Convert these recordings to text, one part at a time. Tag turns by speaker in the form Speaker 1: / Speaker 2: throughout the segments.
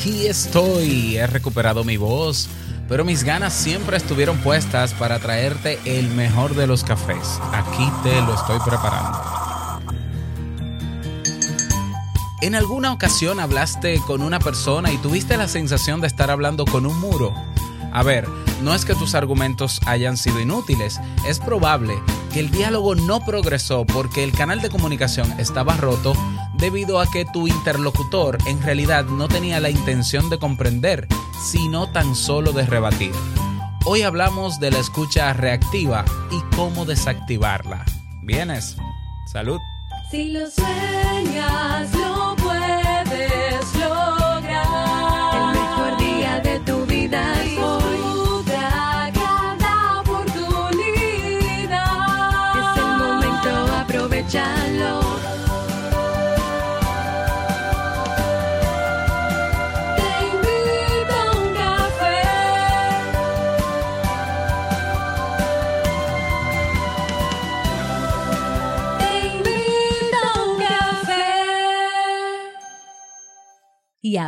Speaker 1: aquí estoy. He recuperado mi voz, pero mis ganas siempre estuvieron puestas para traerte el mejor de los cafés. Aquí te lo estoy preparando. ¿En alguna ocasión hablaste con una persona y tuviste la sensación de estar hablando con un muro? A ver, no es que tus argumentos hayan sido inútiles, es probable que el diálogo no progresó porque el canal de comunicación estaba roto debido a que tu interlocutor en realidad no tenía la intención de comprender, sino tan solo de rebatir. Hoy hablamos de la escucha reactiva y cómo desactivarla. ¿Vienes? Salud.
Speaker 2: Si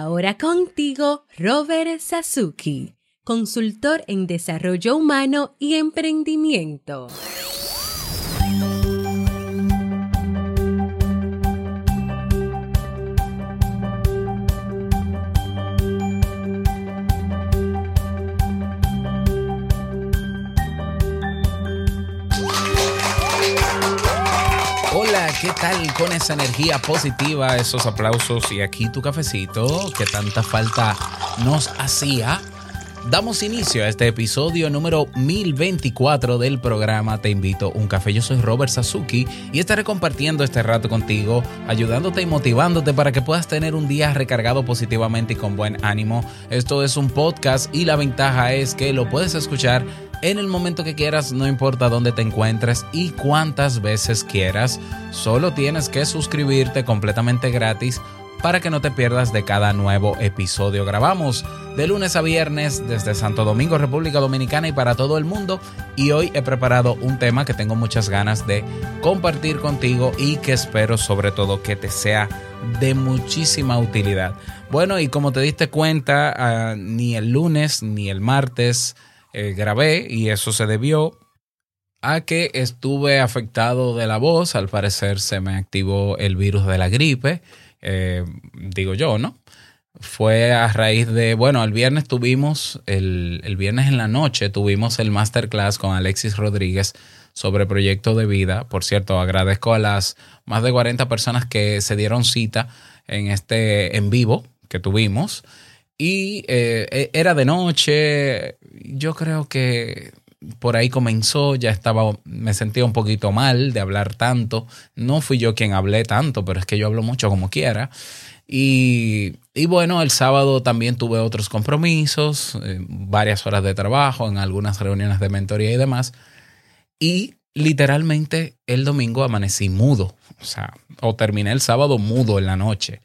Speaker 3: ahora contigo, Robert Sasuki, consultor en desarrollo humano y emprendimiento.
Speaker 1: ¿Qué tal con esa energía positiva, esos aplausos y aquí tu cafecito que tanta falta nos hacía? Damos inicio a este episodio número 1024 del programa Te invito a un café. Yo soy Robert Sasuki y estaré compartiendo este rato contigo, ayudándote y motivándote para que puedas tener un día recargado positivamente y con buen ánimo. Esto es un podcast y la ventaja es que lo puedes escuchar en el momento que quieras, no importa dónde te encuentres y cuántas veces quieras. Solo tienes que suscribirte completamente gratis para que no te pierdas de cada nuevo episodio. Grabamos de lunes a viernes desde Santo Domingo, República Dominicana y para todo el mundo. Y hoy he preparado un tema que tengo muchas ganas de compartir contigo y que espero sobre todo que te sea de muchísima utilidad. Bueno, y como te diste cuenta, ah, ni el lunes ni el martes eh, grabé y eso se debió a que estuve afectado de la voz. Al parecer se me activó el virus de la gripe, eh, digo yo, ¿no? Fue a raíz de, bueno, el viernes tuvimos, el, el viernes en la noche tuvimos el masterclass con Alexis Rodríguez sobre proyecto de vida. Por cierto, agradezco a las más de 40 personas que se dieron cita en este en vivo que tuvimos. Y eh, era de noche, yo creo que por ahí comenzó, ya estaba, me sentía un poquito mal de hablar tanto. No fui yo quien hablé tanto, pero es que yo hablo mucho como quiera. Y, y bueno, el sábado también tuve otros compromisos, eh, varias horas de trabajo, en algunas reuniones de mentoría y demás. Y literalmente el domingo amanecí mudo, o sea, o terminé el sábado mudo en la noche.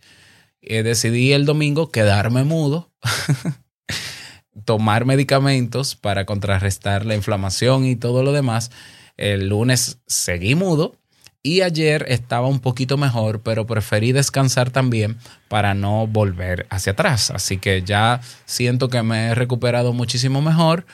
Speaker 1: Eh, decidí el domingo quedarme mudo, tomar medicamentos para contrarrestar la inflamación y todo lo demás. El lunes seguí mudo y ayer estaba un poquito mejor, pero preferí descansar también para no volver hacia atrás. Así que ya siento que me he recuperado muchísimo mejor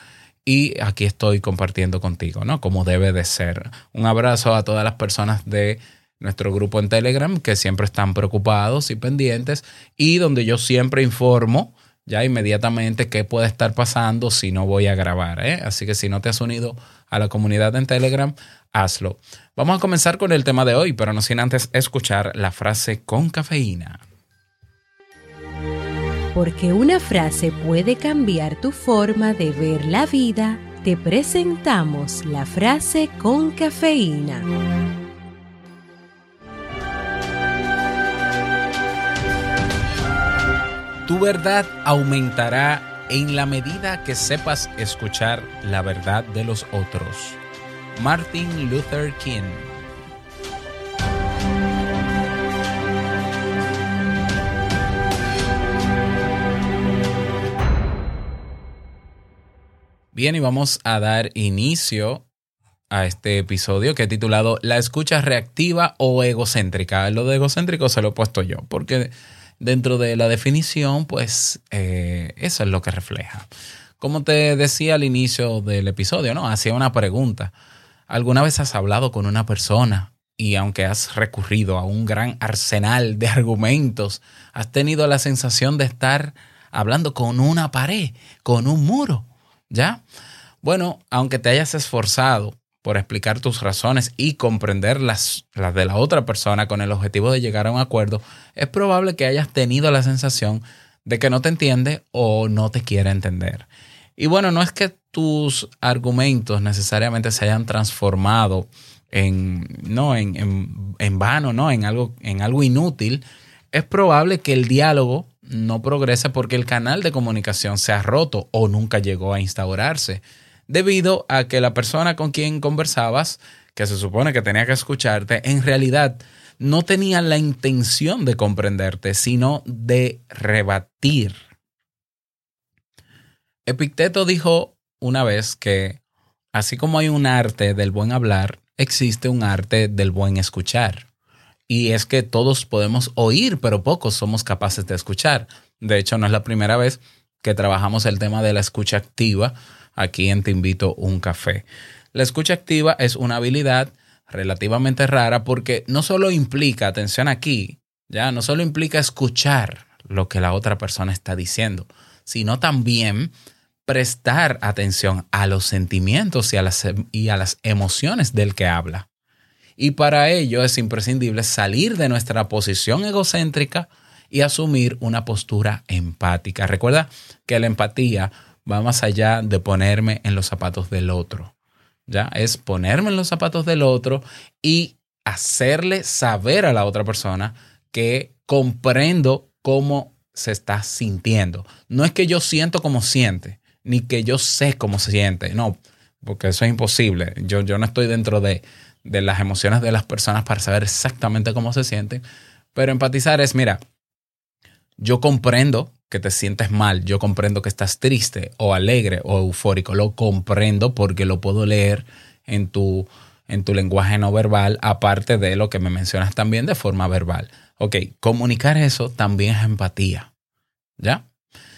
Speaker 1: y aquí estoy compartiendo contigo, ¿no? Como debe de ser. Un abrazo a todas las personas de nuestro grupo en Telegram que siempre están preocupados y pendientes y donde yo siempre informo ya inmediatamente qué puede estar pasando si no voy a grabar. ¿eh? Así que si no te has unido a la comunidad en Telegram, hazlo. Vamos a comenzar con el tema de hoy, pero no sin antes escuchar la frase con cafeína.
Speaker 3: Porque una frase puede cambiar tu forma de ver la vida, te presentamos la frase con cafeína.
Speaker 1: Tu verdad aumentará en la medida que sepas escuchar la verdad de los otros. Martin Luther King. Bien, y vamos a dar inicio a este episodio que he titulado La escucha reactiva o egocéntrica. Lo de egocéntrico se lo he puesto yo, porque dentro de la definición, pues eh, eso es lo que refleja. Como te decía al inicio del episodio, ¿no? Hacía una pregunta. ¿Alguna vez has hablado con una persona y aunque has recurrido a un gran arsenal de argumentos, has tenido la sensación de estar hablando con una pared, con un muro? ¿Ya? Bueno, aunque te hayas esforzado por explicar tus razones y comprender las, las de la otra persona con el objetivo de llegar a un acuerdo, es probable que hayas tenido la sensación de que no te entiende o no te quiere entender. Y bueno, no es que tus argumentos necesariamente se hayan transformado en, no, en, en, en vano, ¿no? En algo, en algo inútil. Es probable que el diálogo no progrese porque el canal de comunicación se ha roto o nunca llegó a instaurarse debido a que la persona con quien conversabas, que se supone que tenía que escucharte, en realidad no tenía la intención de comprenderte, sino de rebatir. Epicteto dijo una vez que así como hay un arte del buen hablar, existe un arte del buen escuchar. Y es que todos podemos oír, pero pocos somos capaces de escuchar. De hecho, no es la primera vez que trabajamos el tema de la escucha activa aquí en Te invito un café. La escucha activa es una habilidad relativamente rara porque no solo implica, atención aquí, ya, no solo implica escuchar lo que la otra persona está diciendo, sino también prestar atención a los sentimientos y a las, y a las emociones del que habla. Y para ello es imprescindible salir de nuestra posición egocéntrica y asumir una postura empática. Recuerda que la empatía va más allá de ponerme en los zapatos del otro. ¿Ya? Es ponerme en los zapatos del otro y hacerle saber a la otra persona que comprendo cómo se está sintiendo. No es que yo siento como siente, ni que yo sé cómo se siente. No, porque eso es imposible. Yo, yo no estoy dentro de, de las emociones de las personas para saber exactamente cómo se sienten. Pero empatizar es, mira, yo comprendo que te sientes mal, yo comprendo que estás triste o alegre o eufórico, lo comprendo porque lo puedo leer en tu, en tu lenguaje no verbal, aparte de lo que me mencionas también de forma verbal. Ok, comunicar eso también es empatía. ¿Ya?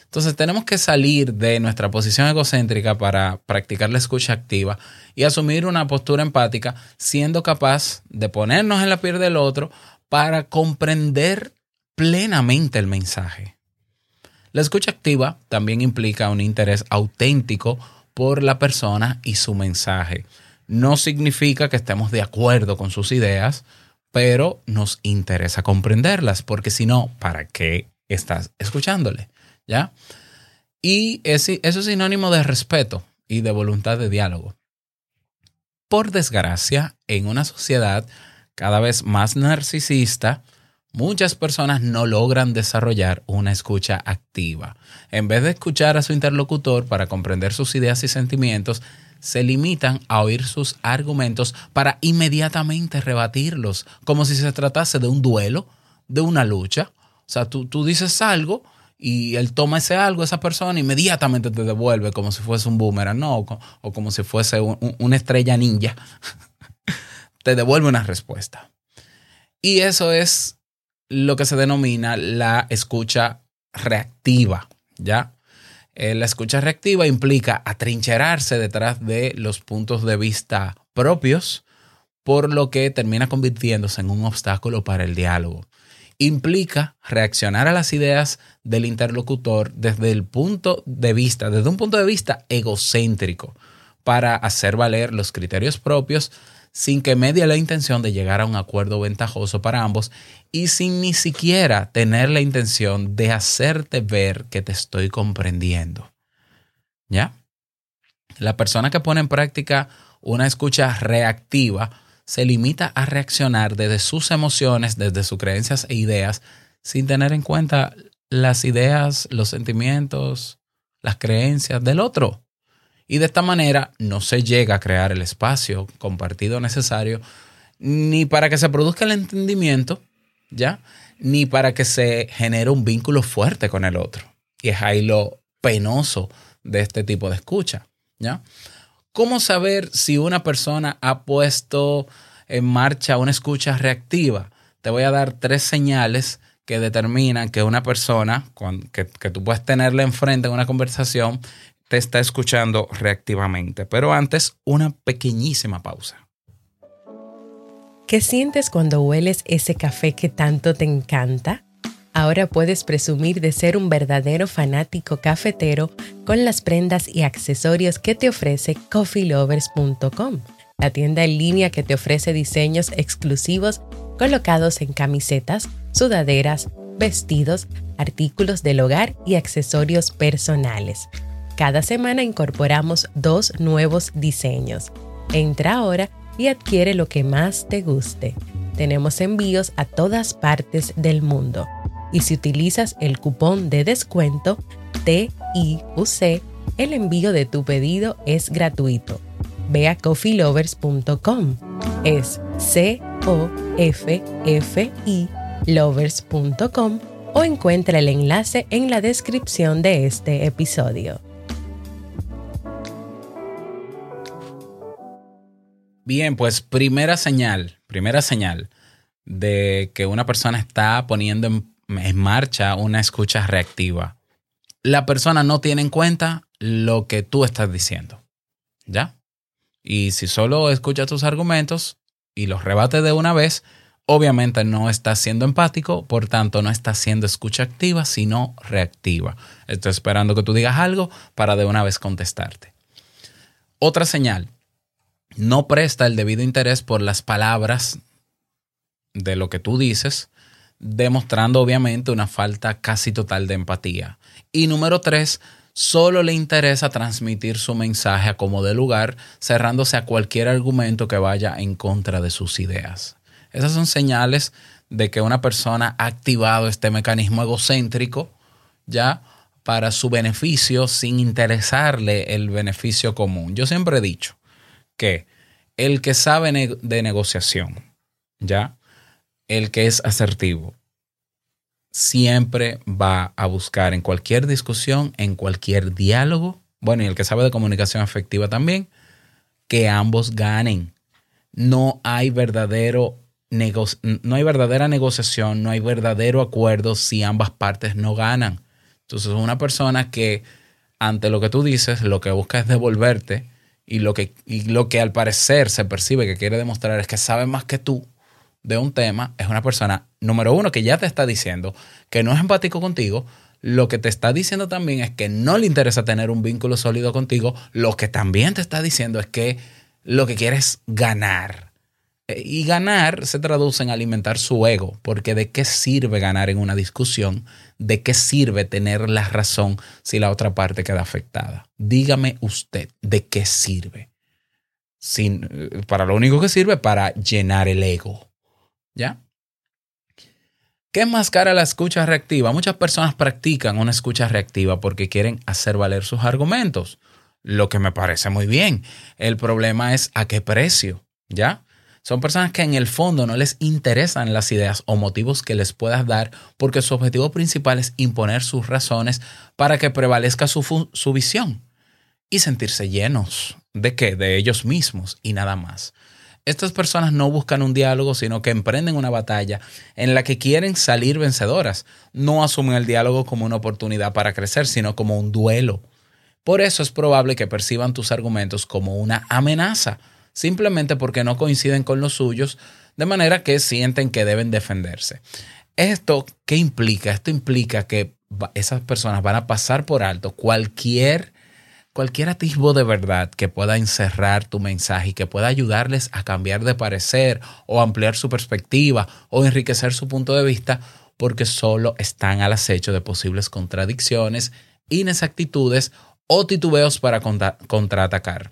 Speaker 1: Entonces tenemos que salir de nuestra posición egocéntrica para practicar la escucha activa y asumir una postura empática, siendo capaz de ponernos en la piel del otro para comprender plenamente el mensaje. La escucha activa también implica un interés auténtico por la persona y su mensaje. No significa que estemos de acuerdo con sus ideas, pero nos interesa comprenderlas, porque si no, ¿para qué estás escuchándole? ¿Ya? Y eso es sinónimo de respeto y de voluntad de diálogo. Por desgracia, en una sociedad cada vez más narcisista, muchas personas no logran desarrollar una escucha activa. En vez de escuchar a su interlocutor para comprender sus ideas y sentimientos, se limitan a oír sus argumentos para inmediatamente rebatirlos, como si se tratase de un duelo, de una lucha. O sea, tú, tú dices algo y él toma ese algo, esa persona, inmediatamente te devuelve como si fuese un boomerang, ¿no? O, como si fuese un, una estrella ninja. te devuelve una respuesta. Y eso es lo que se denomina la escucha reactiva, ¿ya? Eh, la escucha reactiva implica atrincherarse detrás de los puntos de vista propios, por lo que termina convirtiéndose en un obstáculo para el diálogo. Implica reaccionar a las ideas del interlocutor desde el punto de vista, desde un punto de vista egocéntrico, para hacer valer los criterios propios sin que medie la intención de llegar a un acuerdo ventajoso para ambos y sin ni siquiera tener la intención de hacerte ver que te estoy comprendiendo. ¿Ya? La persona que pone en práctica una escucha reactiva se limita a reaccionar desde sus emociones, desde sus creencias e ideas, sin tener en cuenta las ideas, los sentimientos, las creencias del otro. Y de esta manera no se llega a crear el espacio compartido necesario ni para que se produzca el entendimiento, ¿ya? Ni para que se genere un vínculo fuerte con el otro. Y es ahí lo penoso de este tipo de escucha, ¿ya? ¿Cómo saber si una persona ha puesto en marcha una escucha reactiva? Te voy a dar tres señales que determinan que una persona que, que tú puedes tenerle enfrente en una conversación te está escuchando reactivamente. Pero antes, una pequeñísima pausa.
Speaker 3: ¿Qué sientes cuando hueles ese café que tanto te encanta? Ahora puedes presumir de ser un verdadero fanático cafetero con las prendas y accesorios que te ofrece coffeelovers.com, la tienda en línea que te ofrece diseños exclusivos colocados en camisetas, sudaderas, vestidos, artículos del hogar y accesorios personales. Cada semana incorporamos dos nuevos diseños. Entra ahora y adquiere lo que más te guste. Tenemos envíos a todas partes del mundo. Y si utilizas el cupón de descuento TIUC, el envío de tu pedido es gratuito. Ve a coffeelovers.com. Es C O F F I lovers.com o encuentra el enlace en la descripción de este episodio.
Speaker 1: Bien, pues primera señal, primera señal de que una persona está poniendo en, marcha una escucha reactiva. La persona no tiene en cuenta lo que tú estás diciendo. ¿Ya? Y si solo escucha tus argumentos y los rebate de una vez, obviamente no está siendo empático, por tanto no está siendo escucha activa, sino reactiva. Está esperando que tú digas algo para de una vez contestarte. Otra señal, no presta el debido interés por las palabras de lo que tú dices, demostrando obviamente una falta casi total de empatía. Y número tres, solo le interesa transmitir su mensaje a como de lugar, cerrándose a cualquier argumento que vaya en contra de sus ideas. Esas son señales de que una persona ha activado este mecanismo egocéntrico ya para su beneficio sin interesarle el beneficio común. Yo siempre he dicho que el que sabe de negociación, ya, el que es asertivo, siempre va a buscar en cualquier discusión, en cualquier diálogo, bueno, y el que sabe de comunicación efectiva también, que ambos ganen. No hay verdadero no hay verdadera negociación, no hay verdadero acuerdo si ambas partes no ganan. Entonces, una persona que ante lo que tú dices, lo que busca es devolverte y lo que, y lo que al parecer se percibe que quiere demostrar es que sabe más que tú de un tema, es una persona, número uno, que ya te está diciendo que no es empático contigo. Lo que te está diciendo también es que no le interesa tener un vínculo sólido contigo. Lo que también te está diciendo es que lo que quiere es ganar. Eh, Y ganar se traduce en alimentar su ego, porque ¿de qué sirve ganar en una discusión? ¿De qué sirve tener la razón si la otra parte queda afectada? Dígame usted, ¿de qué sirve? Sin, eh, para lo único que sirve para llenar el ego. ¿Ya? ¿Qué enmascara la escucha reactiva? Muchas personas practican una escucha reactiva porque quieren hacer valer sus argumentos, lo que me parece muy bien. El problema es a qué precio, ¿ya? Son personas que en el fondo no les interesan las ideas o motivos que les puedas dar porque su objetivo principal es imponer sus razones para que prevalezca su, visión y sentirse llenos de qué? De ellos mismos y nada más. Estas personas no buscan un diálogo, sino que emprenden una batalla en la que quieren salir vencedoras. No asumen el diálogo como una oportunidad para crecer, sino como un duelo. Por eso es probable que perciban tus argumentos como una amenaza, simplemente porque no coinciden con los suyos, de manera que sienten que deben defenderse. ¿Esto qué implica? Esto implica que esas personas van a pasar por alto cualquier cualquier atisbo de verdad que pueda encerrar tu mensaje y que pueda ayudarles a cambiar de parecer o ampliar su perspectiva o enriquecer su punto de vista porque solo están al acecho de posibles contradicciones, inexactitudes o titubeos para contra- contraatacar.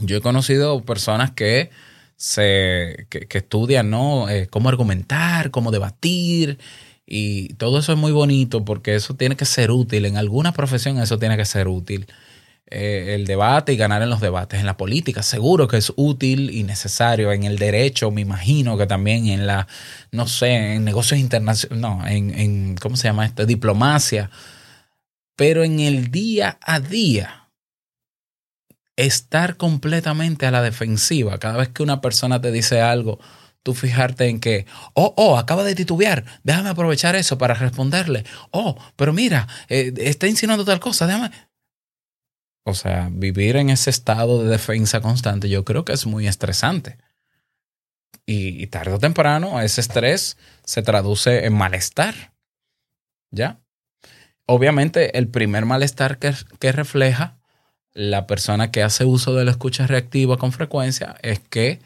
Speaker 1: Yo he conocido personas que se que, estudian ¿no? Eh, cómo argumentar, cómo debatir y todo eso es muy bonito porque eso tiene que ser útil. En alguna profesión eso tiene que ser útil. Eh, el debate y ganar en los debates. En la política seguro que es útil y necesario. En el derecho me imagino que también en la, no sé, en negocios internacionales, no, en, en, ¿cómo se llama esto? Diplomacia. Pero en el día a día, estar completamente a la defensiva, cada vez que una persona te dice algo, tú fijarte en que, oh, oh, acaba de titubear, déjame aprovechar eso para responderle. Oh, pero mira, eh, está insinuando tal cosa, déjame. O sea, vivir en ese estado de defensa constante yo creo que es muy estresante. Y, y tarde o temprano ese estrés se traduce en malestar. ¿Ya? Obviamente el primer malestar que, que refleja la persona que hace uso de la escucha reactiva con frecuencia es que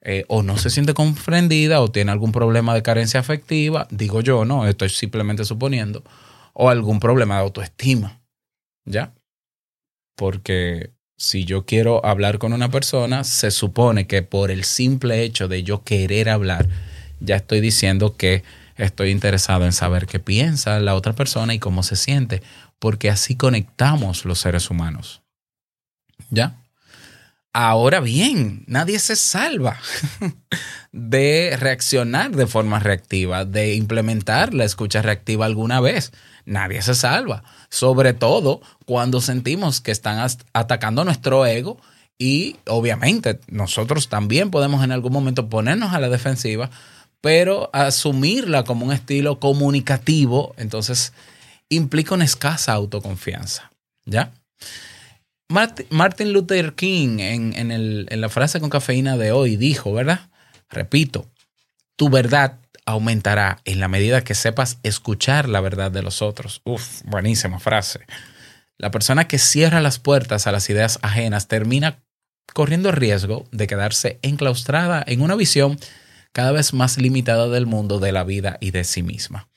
Speaker 1: eh, o no se siente comprendida o tiene algún problema de carencia afectiva, digo yo, no, estoy simplemente suponiendo, o algún problema de autoestima, ¿ya? Porque si yo quiero hablar con una persona, se supone que por el simple hecho de yo querer hablar, ya estoy diciendo que estoy interesado en saber qué piensa la otra persona y cómo se siente, porque así conectamos los seres humanos. ¿Ya? Ahora bien, nadie se salva de reaccionar de forma reactiva, de implementar la escucha reactiva alguna vez. Nadie se salva, sobre todo cuando sentimos que están atacando nuestro ego y obviamente nosotros también podemos en algún momento ponernos a la defensiva, pero asumirla como un estilo comunicativo, entonces implica una escasa autoconfianza. ¿Ya? Martin Luther King en, en, la frase con cafeína de hoy dijo, ¿verdad? Repito, tu verdad aumentará en la medida que sepas escuchar la verdad de los otros. Uf, buenísima frase. La persona que cierra las puertas a las ideas ajenas termina corriendo riesgo de quedarse enclaustrada en una visión cada vez más limitada del mundo, de la vida y de sí misma.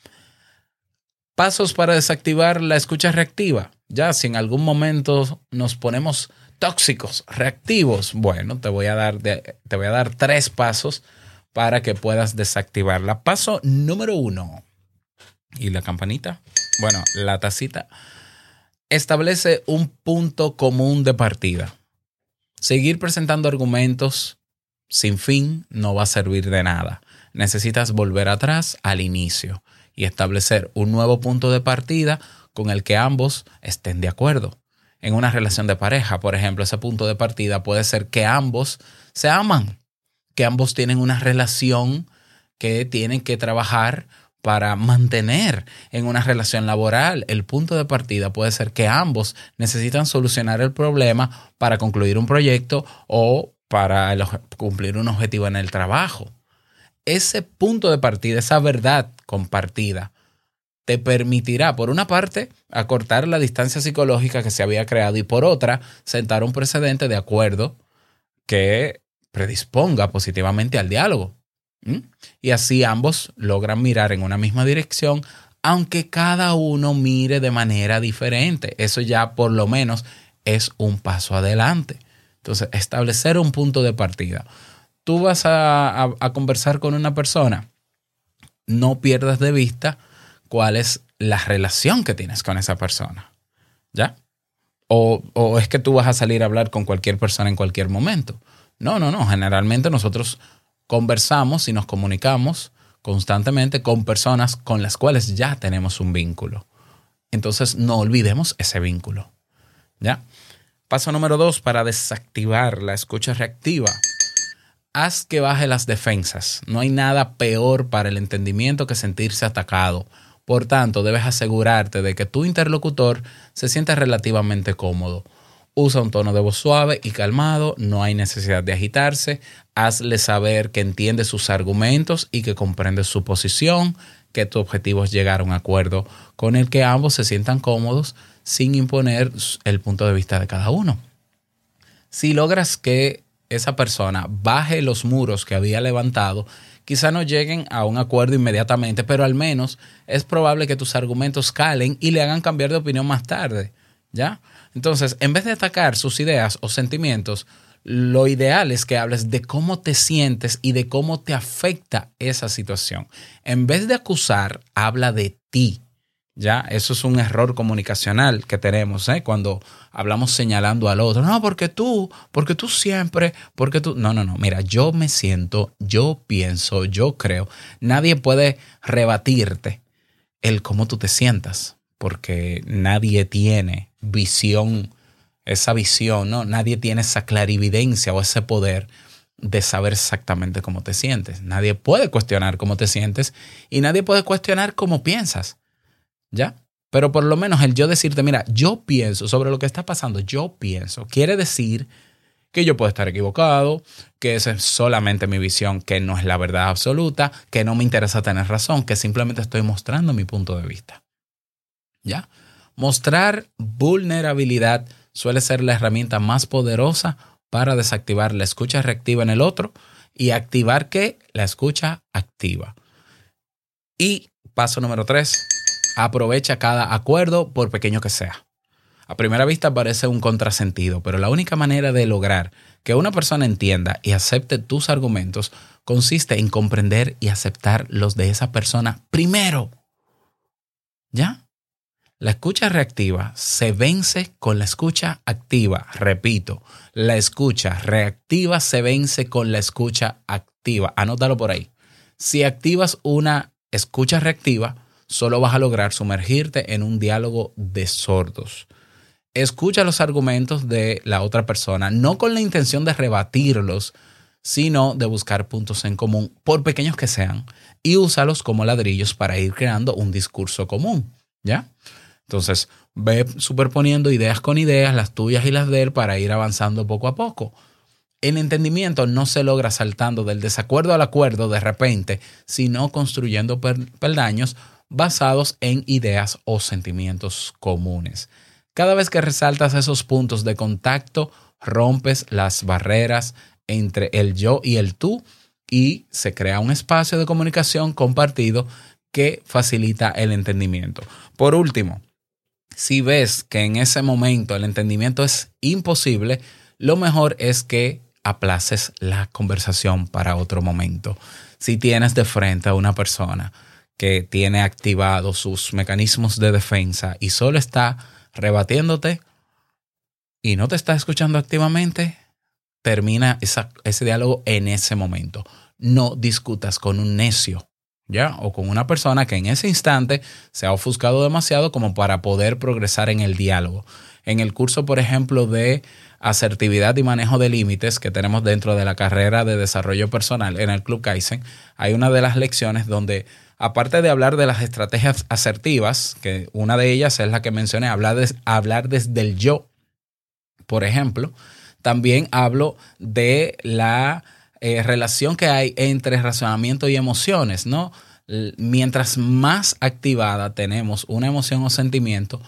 Speaker 1: Pasos para desactivar la escucha reactiva. Ya si en algún momento nos ponemos tóxicos, reactivos, bueno, te voy a dar, te voy a dar tres pasos para que puedas desactivarla. Paso número uno. ¿Y la campanita? Bueno, la tacita. Establece un punto común de partida. Seguir presentando argumentos sin fin no va a servir de nada. Necesitas volver atrás al inicio y establecer un nuevo punto de partida con el que ambos estén de acuerdo. En una relación de pareja, por ejemplo, ese punto de partida puede ser que ambos se aman, que ambos tienen una relación que tienen que trabajar para mantener en una relación laboral. El punto de partida puede ser que ambos necesitan solucionar el problema para concluir un proyecto o para cumplir un objetivo en el trabajo. Ese punto de partida, esa verdad compartida, te permitirá, por una parte, acortar la distancia psicológica que se había creado y por otra, sentar un precedente de acuerdo que predisponga positivamente al diálogo. Y así ambos logran mirar en una misma dirección, aunque cada uno mire de manera diferente. Eso ya por lo menos es un paso adelante. Entonces, establecer un punto de partida. Tú vas a, conversar con una persona, no pierdas de vista cuál es la relación que tienes con esa persona. ¿Ya? O, o, es que tú vas a salir a hablar con cualquier persona en cualquier momento. No, no, no. Generalmente nosotros conversamos y nos comunicamos constantemente con personas con las cuales ya tenemos un vínculo. Entonces no olvidemos ese vínculo. ¿Ya? Paso número dos para desactivar la escucha reactiva. Haz que baje las defensas. No hay nada peor para el entendimiento que sentirse atacado por tanto, debes asegurarte de que tu interlocutor se sienta relativamente cómodo. Usa un tono de voz suave y calmado, no hay necesidad de agitarse, hazle saber que entiende sus argumentos y que comprende su posición, que tu objetivo es llegar a un acuerdo con el que ambos se sientan cómodos sin imponer el punto de vista de cada uno. Si logras que esa persona baje los muros que había levantado quizá no lleguen a un acuerdo inmediatamente, pero al menos es probable que tus argumentos calen y le hagan cambiar de opinión más tarde. ¿Ya? Entonces, en vez de atacar sus ideas o sentimientos, lo ideal es que hables de cómo te sientes y de cómo te afecta esa situación. En vez de acusar, habla de ti. ¿Ya? Eso es un error comunicacional que tenemos ¿eh? cuando hablamos señalando al otro. No, porque tú, porque tú siempre, porque tú... No, no, no. Mira, yo me siento, yo pienso, yo creo. Nadie puede rebatirte el cómo tú te sientas, porque nadie tiene visión, esa visión, ¿no? Nadie tiene esa clarividencia o ese poder de saber exactamente cómo te sientes. Nadie puede cuestionar cómo te sientes y nadie puede cuestionar cómo piensas. ¿Ya? Pero por lo menos el yo decirte, mira, yo pienso sobre lo que está pasando, yo pienso, quiere decir que yo puedo estar equivocado, que esa es solamente mi visión, que no es la verdad absoluta, que no me interesa tener razón, que simplemente estoy mostrando mi punto de vista. ¿Ya? Mostrar vulnerabilidad suele ser la herramienta más poderosa para desactivar la escucha reactiva en el otro y activar que la escucha activa. Y paso número tres, aprovecha cada acuerdo por pequeño que sea. A primera vista parece un contrasentido, pero la única manera de lograr que una persona entienda y acepte tus argumentos consiste en comprender y aceptar los de esa persona primero. ¿Ya? La escucha reactiva se vence con la escucha activa. Repito, la escucha reactiva se vence con la escucha activa. Anótalo por ahí. Si activas una escucha reactiva, solo vas a lograr sumergirte en un diálogo de sordos. Escucha los argumentos de la otra persona, no con la intención de rebatirlos, sino de buscar puntos en común, por pequeños que sean, y úsalos como ladrillos para ir creando un discurso común. ¿Ya? Entonces, ve superponiendo ideas con ideas, las tuyas y las de él, para ir avanzando poco a poco. El entendimiento no se logra saltando del desacuerdo al acuerdo de repente, sino construyendo peldaños basados en ideas o sentimientos comunes. Cada vez que resaltas esos puntos de contacto, rompes las barreras entre el yo y el tú y se crea un espacio de comunicación compartido que facilita el entendimiento. Por último, si ves que en ese momento el entendimiento es imposible, lo mejor es que aplaces la conversación para otro momento. Si tienes de frente a una persona que tiene activados sus mecanismos de defensa y solo está rebatiéndote y no te está escuchando activamente, termina ese diálogo en ese momento. No discutas con un necio, ¿ya? O con una persona que en ese instante se ha ofuscado demasiado como para poder progresar en el diálogo. En el curso, por ejemplo, de asertividad y manejo de límites que tenemos dentro de la carrera de desarrollo personal en el Club Kaizen, hay una de las lecciones donde aparte de hablar de las estrategias asertivas, que una de ellas es la que mencioné, hablar, hablar desde el yo, por ejemplo, también hablo de la eh, relación que hay entre razonamiento y emociones, ¿no? Mientras más activada tenemos una emoción o sentimiento,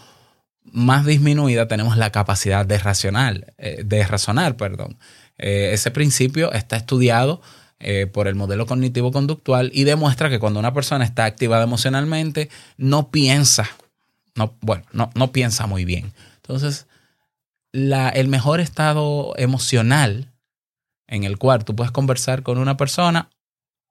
Speaker 1: más disminuida tenemos la capacidad de eh, de razonar, perdón. Eh, ese principio está estudiado eh, por el modelo cognitivo-conductual y demuestra que cuando una persona está activada emocionalmente, no piensa, no, bueno, no, no piensa muy bien. Entonces, la, el mejor estado emocional en el cual tú puedes conversar con una persona,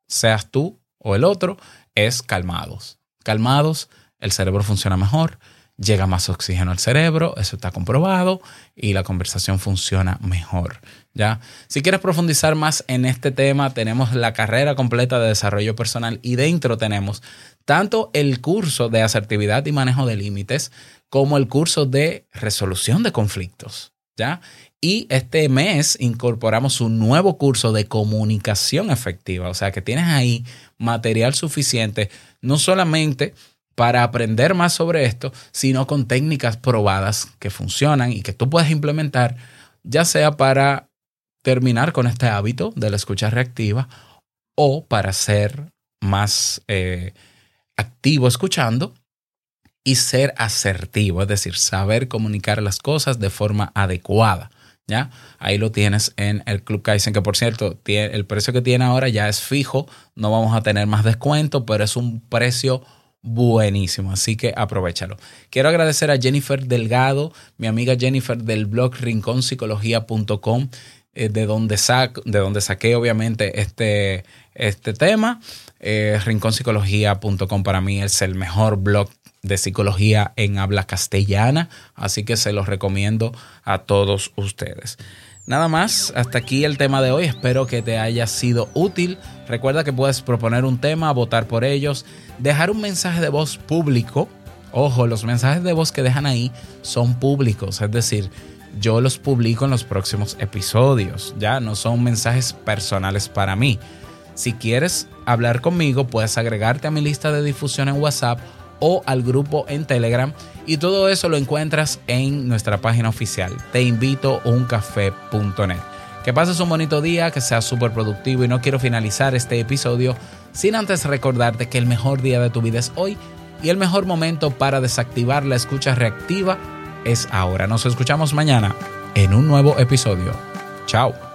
Speaker 1: seas tú o el otro, es calmados. Calmados, el cerebro funciona mejor, llega más oxígeno al cerebro, eso está comprobado, y la conversación funciona mejor. ¿ya? Si quieres profundizar más en este tema, tenemos la carrera completa de desarrollo personal y dentro tenemos tanto el curso de asertividad y manejo de límites como el curso de resolución de conflictos. ¿ya? Y este mes incorporamos un nuevo curso de comunicación efectiva, o sea que tienes ahí material suficiente, no solamente para aprender más sobre esto, sino con técnicas probadas que funcionan y que tú puedes implementar, ya sea para terminar con este hábito de la escucha reactiva o para ser más eh, activo escuchando y ser asertivo, es decir, saber comunicar las cosas de forma adecuada. ¿Ya? Ahí lo tienes en el Club Kaizen, que por cierto, el precio que tiene ahora ya es fijo, no vamos a tener más descuento, pero es un precio buenísimo, así que aprovechalo. Quiero agradecer a Jennifer Delgado, mi amiga Jennifer del blog rinconpsicología.com, eh, de, donde de donde saqué obviamente este, este tema. Eh, rinconpsicología.com para mí es el mejor blog de psicología en habla castellana, así que se los recomiendo a todos ustedes. Nada más, hasta aquí el tema de hoy. Espero que te haya sido útil. Recuerda que puedes proponer un tema, votar por ellos, dejar un mensaje de voz público. Ojo, los mensajes de voz que dejan ahí son públicos, es decir, yo los publico en los próximos episodios. Ya no son mensajes personales para mí. Si quieres hablar conmigo, puedes agregarte a mi lista de difusión en WhatsApp o al grupo en Telegram. Y todo eso lo encuentras en nuestra página oficial. Te invito a uncafé.net. Que pases un bonito día, que sea súper productivo y no quiero finalizar este episodio sin antes recordarte que el mejor día de tu vida es hoy y el mejor momento para desactivar la escucha reactiva es ahora. Nos escuchamos mañana en un nuevo episodio. Chao.